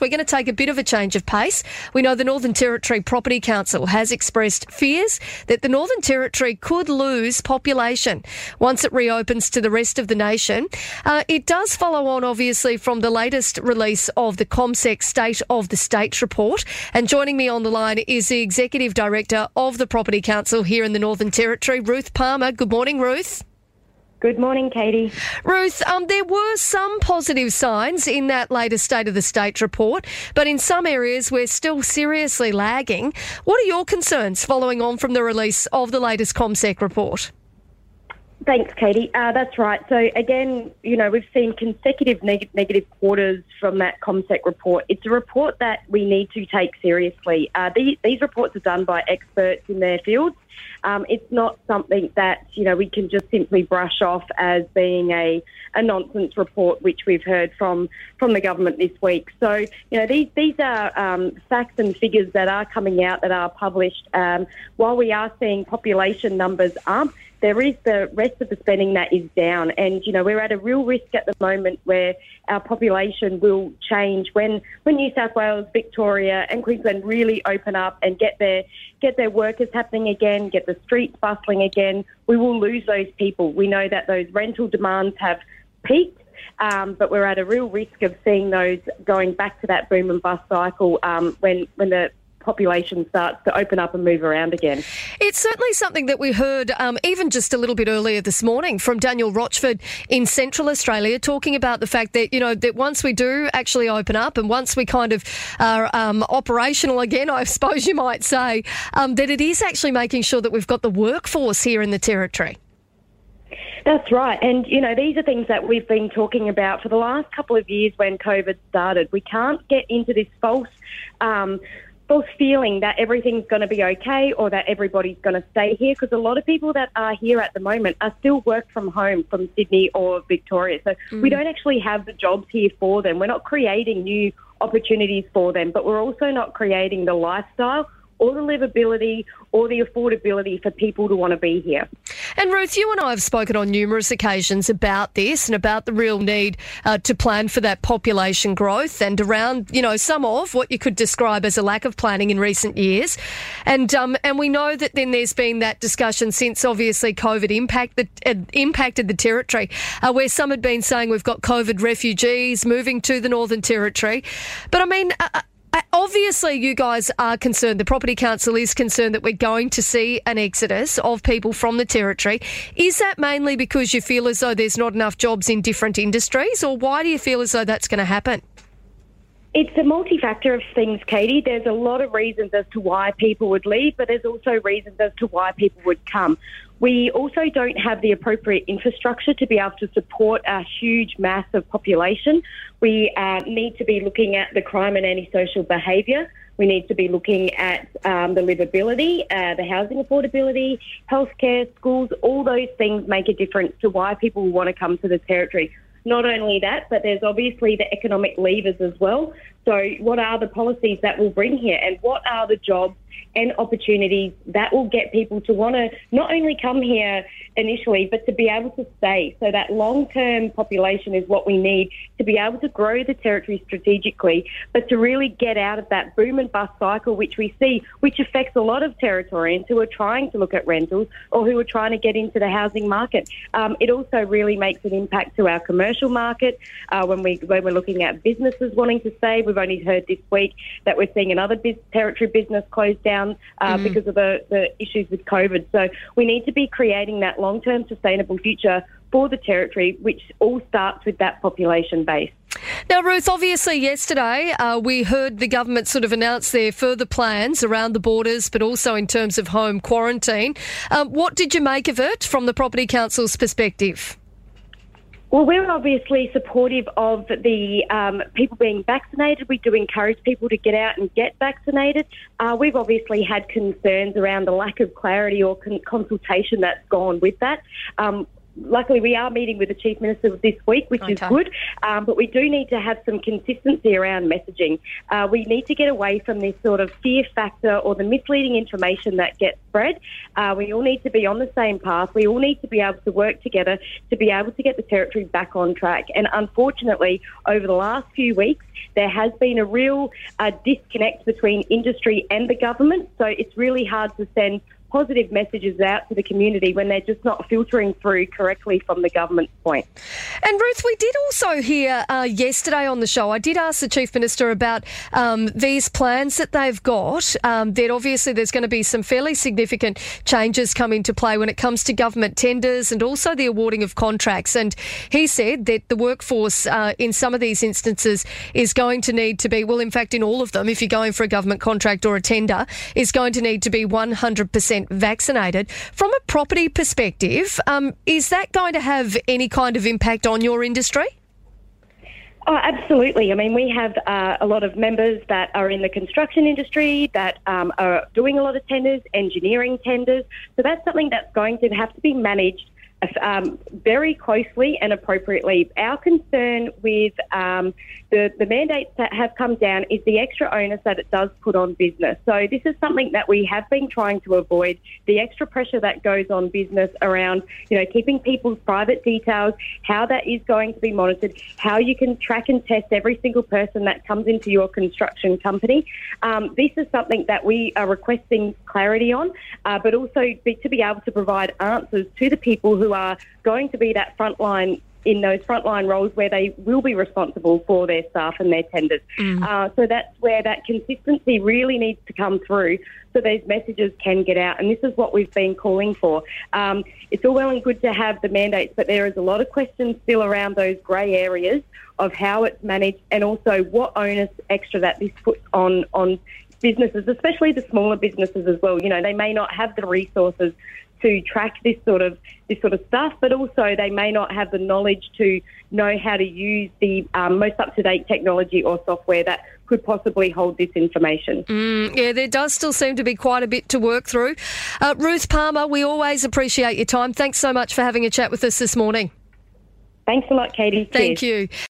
we're going to take a bit of a change of pace. We know the Northern Territory Property Council has expressed fears that the Northern Territory could lose population once it reopens to the rest of the nation. Uh, it does follow on, obviously, from the latest release of the CommSec State of the State report. And joining me on the line is the Executive Director of the Property Council here in the Northern Territory, Ruth Palmer. Good morning, Ruth. Good morning, Katie. Ruth, um, there were some positive signs in that latest State of the State report, but in some areas we're still seriously lagging. What are your concerns following on from the release of the latest CommSec report? Thanks, Katie. Uh, that's right. So again, you know, we've seen consecutive neg- negative quarters from that CommSec report. It's a report that we need to take seriously. Uh, the, these reports are done by experts in their fields. Um, it's not something that you know we can just simply brush off as being a, a nonsense report, which we've heard from from the government this week. So you know these these are um, facts and figures that are coming out that are published. Um, while we are seeing population numbers up there is the rest of the spending that is down. And, you know, we're at a real risk at the moment where our population will change when, when New South Wales, Victoria and Queensland really open up and get their, get their workers happening again, get the streets bustling again. We will lose those people. We know that those rental demands have peaked. Um, but we're at a real risk of seeing those going back to that boom and bust cycle um, when when the population starts to open up and move around again. It's certainly something that we heard um, even just a little bit earlier this morning from Daniel Rochford in Central Australia talking about the fact that, you know, that once we do actually open up and once we kind of are um, operational again, I suppose you might say, um, that it is actually making sure that we've got the workforce here in the Territory. That's right. And, you know, these are things that we've been talking about for the last couple of years when COVID started. We can't get into this false um, false feeling that everything's going to be okay or that everybody's going to stay here because a lot of people that are here at the moment are still work from home from Sydney or Victoria. So mm. we don't actually have the jobs here for them. We're not creating new opportunities for them, but we're also not creating the lifestyle or the livability or the affordability for people to want to be here. And Ruth, you and I have spoken on numerous occasions about this and about the real need uh, to plan for that population growth and around, you know, some of what you could describe as a lack of planning in recent years. And um, and we know that then there's been that discussion since obviously COVID impact that uh, impacted the territory, uh, where some had been saying we've got COVID refugees moving to the Northern Territory. But I mean, uh, uh, Obviously, you guys are concerned, the Property Council is concerned that we're going to see an exodus of people from the Territory. Is that mainly because you feel as though there's not enough jobs in different industries, or why do you feel as though that's going to happen? It's a multi-factor of things, Katie. There's a lot of reasons as to why people would leave, but there's also reasons as to why people would come. We also don't have the appropriate infrastructure to be able to support a huge mass of population. We uh, need to be looking at the crime and antisocial behaviour. We need to be looking at um, the livability, uh, the housing affordability, healthcare, schools. All those things make a difference to why people want to come to the territory. Not only that, but there's obviously the economic levers as well. So, what are the policies that will bring here, and what are the jobs and opportunities that will get people to want to not only come here initially, but to be able to stay. So that long-term population is what we need to be able to grow the territory strategically, but to really get out of that boom and bust cycle, which we see, which affects a lot of Territorians who are trying to look at rentals or who are trying to get into the housing market. Um, it also really makes an impact to our commercial market uh, when we when we're looking at businesses wanting to stay. We've only heard this week that we're seeing another biz- territory business close down uh, mm. because of the, the issues with COVID. So we need to be creating that long term sustainable future for the territory, which all starts with that population base. Now, Ruth, obviously, yesterday uh, we heard the government sort of announce their further plans around the borders, but also in terms of home quarantine. Um, what did you make of it from the Property Council's perspective? Well, we're obviously supportive of the um, people being vaccinated. We do encourage people to get out and get vaccinated. Uh, we've obviously had concerns around the lack of clarity or con- consultation that's gone with that. Um, luckily, we are meeting with the Chief Minister this week, which okay. is good, um, but we do need to have some consistency around messaging. Uh, we need to get away from this sort of fear factor or the misleading information that gets spread. Uh, we all need to be on the same path. We all need to be able to work together to be able to get the territory back on track. And unfortunately, over the last few weeks, there has been a real uh, disconnect between industry and the government. So it's really hard to send positive messages out to the community when they're just not filtering through correctly from the government's point. And Ruth, we did also hear uh, yesterday on the show, I did ask the Chief Minister about um, these plans that they've got, um, that obviously there's going to be some fairly significant changes come into play when it comes to government tenders and also the awarding of contracts. And he said that the workforce uh, in some of these instances is going to need to be, well, in fact, in all of them, if you're going for a government contract or a tender, is going to need to be 100% vaccinated. From a property perspective, um, is that going to have any kind of impact on your industry? Oh, absolutely. I mean, we have uh, a lot of members that are in the construction industry that um, are doing a lot of tenders, engineering tenders. So that's something that's going to have to be managed um, very closely and appropriately. Our concern with um, the, the mandates that have come down is the extra onus that it does put on business. So this is something that we have been trying to avoid, the extra pressure that goes on business around, you know, keeping people's private details, how that is going to be monitored, how you can track and test every single person that comes into your construction company. Um, this is something that we are requesting clarity on, uh, but also be, to be able to provide answers to the people who are going to be that frontline in those frontline roles where they will be responsible for their staff and their tenders. Mm. Uh, so that's where that consistency really needs to come through so these messages can get out. And this is what we've been calling for. Um, it's all well and good to have the mandates, but there is a lot of questions still around those grey areas of how it's managed and also what onus extra that this puts on on businesses, especially the smaller businesses as well. You know, they may not have the resources to track this sort of this sort of stuff, but also they may not have the knowledge to know how to use the um, most up to date technology or software that could possibly hold this information. Mm, yeah, there does still seem to be quite a bit to work through. Uh, Ruth Palmer, we always appreciate your time. Thanks so much for having a chat with us this morning. Thanks a lot, Katie. Thank Cheers. you.